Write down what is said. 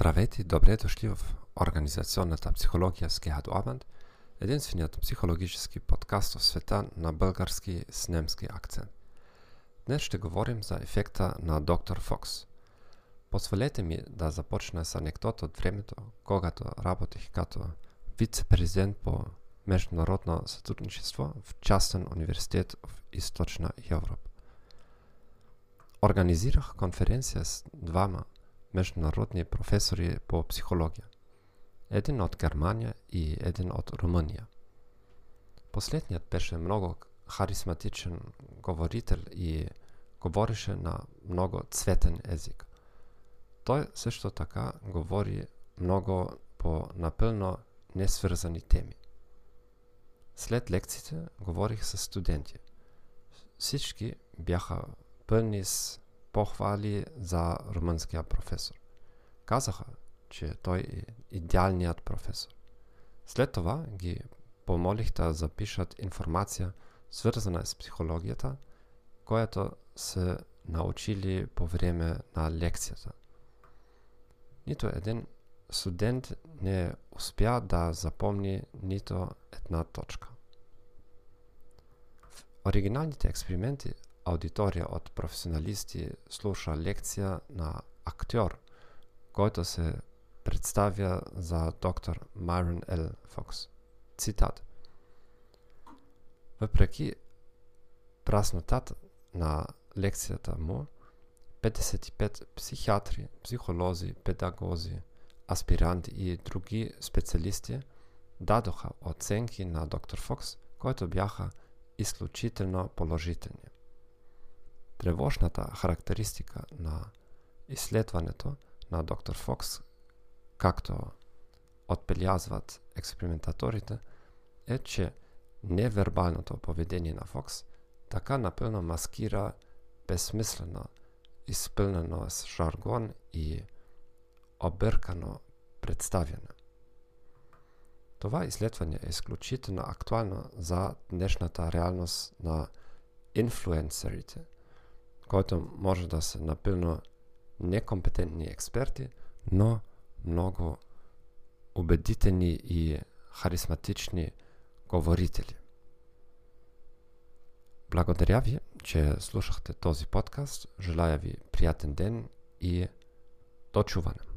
Здравейте и добре дошли в Организационната психология с Гехат Обанд, единственият психологически подкаст в света на български с немски акцент. Днес ще говорим за ефекта на доктор Фокс. Позволете ми да започна с анекдот от времето, когато работих като вице-президент по международно сътрудничество в частен университет в Източна Европа. Организирах конференция с двама международни професори по психология. Един от Германия и един от Румъния. Последният беше много харизматичен говорител и говореше на много цветен език. Той също така говори много по напълно несвързани теми. След лекциите говорих с студенти. Всички бяха пълни с похвали за румънския професор. Казаха, че той е идеалният професор. След това ги помолих да запишат информация, свързана с психологията, която са научили по време на лекцията. Нито един студент не успя да запомни нито една точка. В оригиналните експерименти аудитория от професионалисти слуша лекция на актьор, който се представя за доктор Майрон Л. Фокс. Цитат. Въпреки праснотата на лекцията му, 55 психиатри, психолози, педагози, аспиранти и други специалисти дадоха оценки на доктор Фокс, които бяха изключително положителни. Тревожната характеристика на изследването на доктор Фокс, както отбелязват експериментаторите, е, че невербалното поведение на Фокс така напълно маскира безсмислено, изпълнено с жаргон и объркано представяне. Това изследване е изключително актуално за днешната реалност на инфлуенсерите – който може да са напълно некомпетентни експерти, но много убедителни и харизматични говорители. Благодаря ви, че слушахте този подкаст. Желая ви приятен ден и до чуване.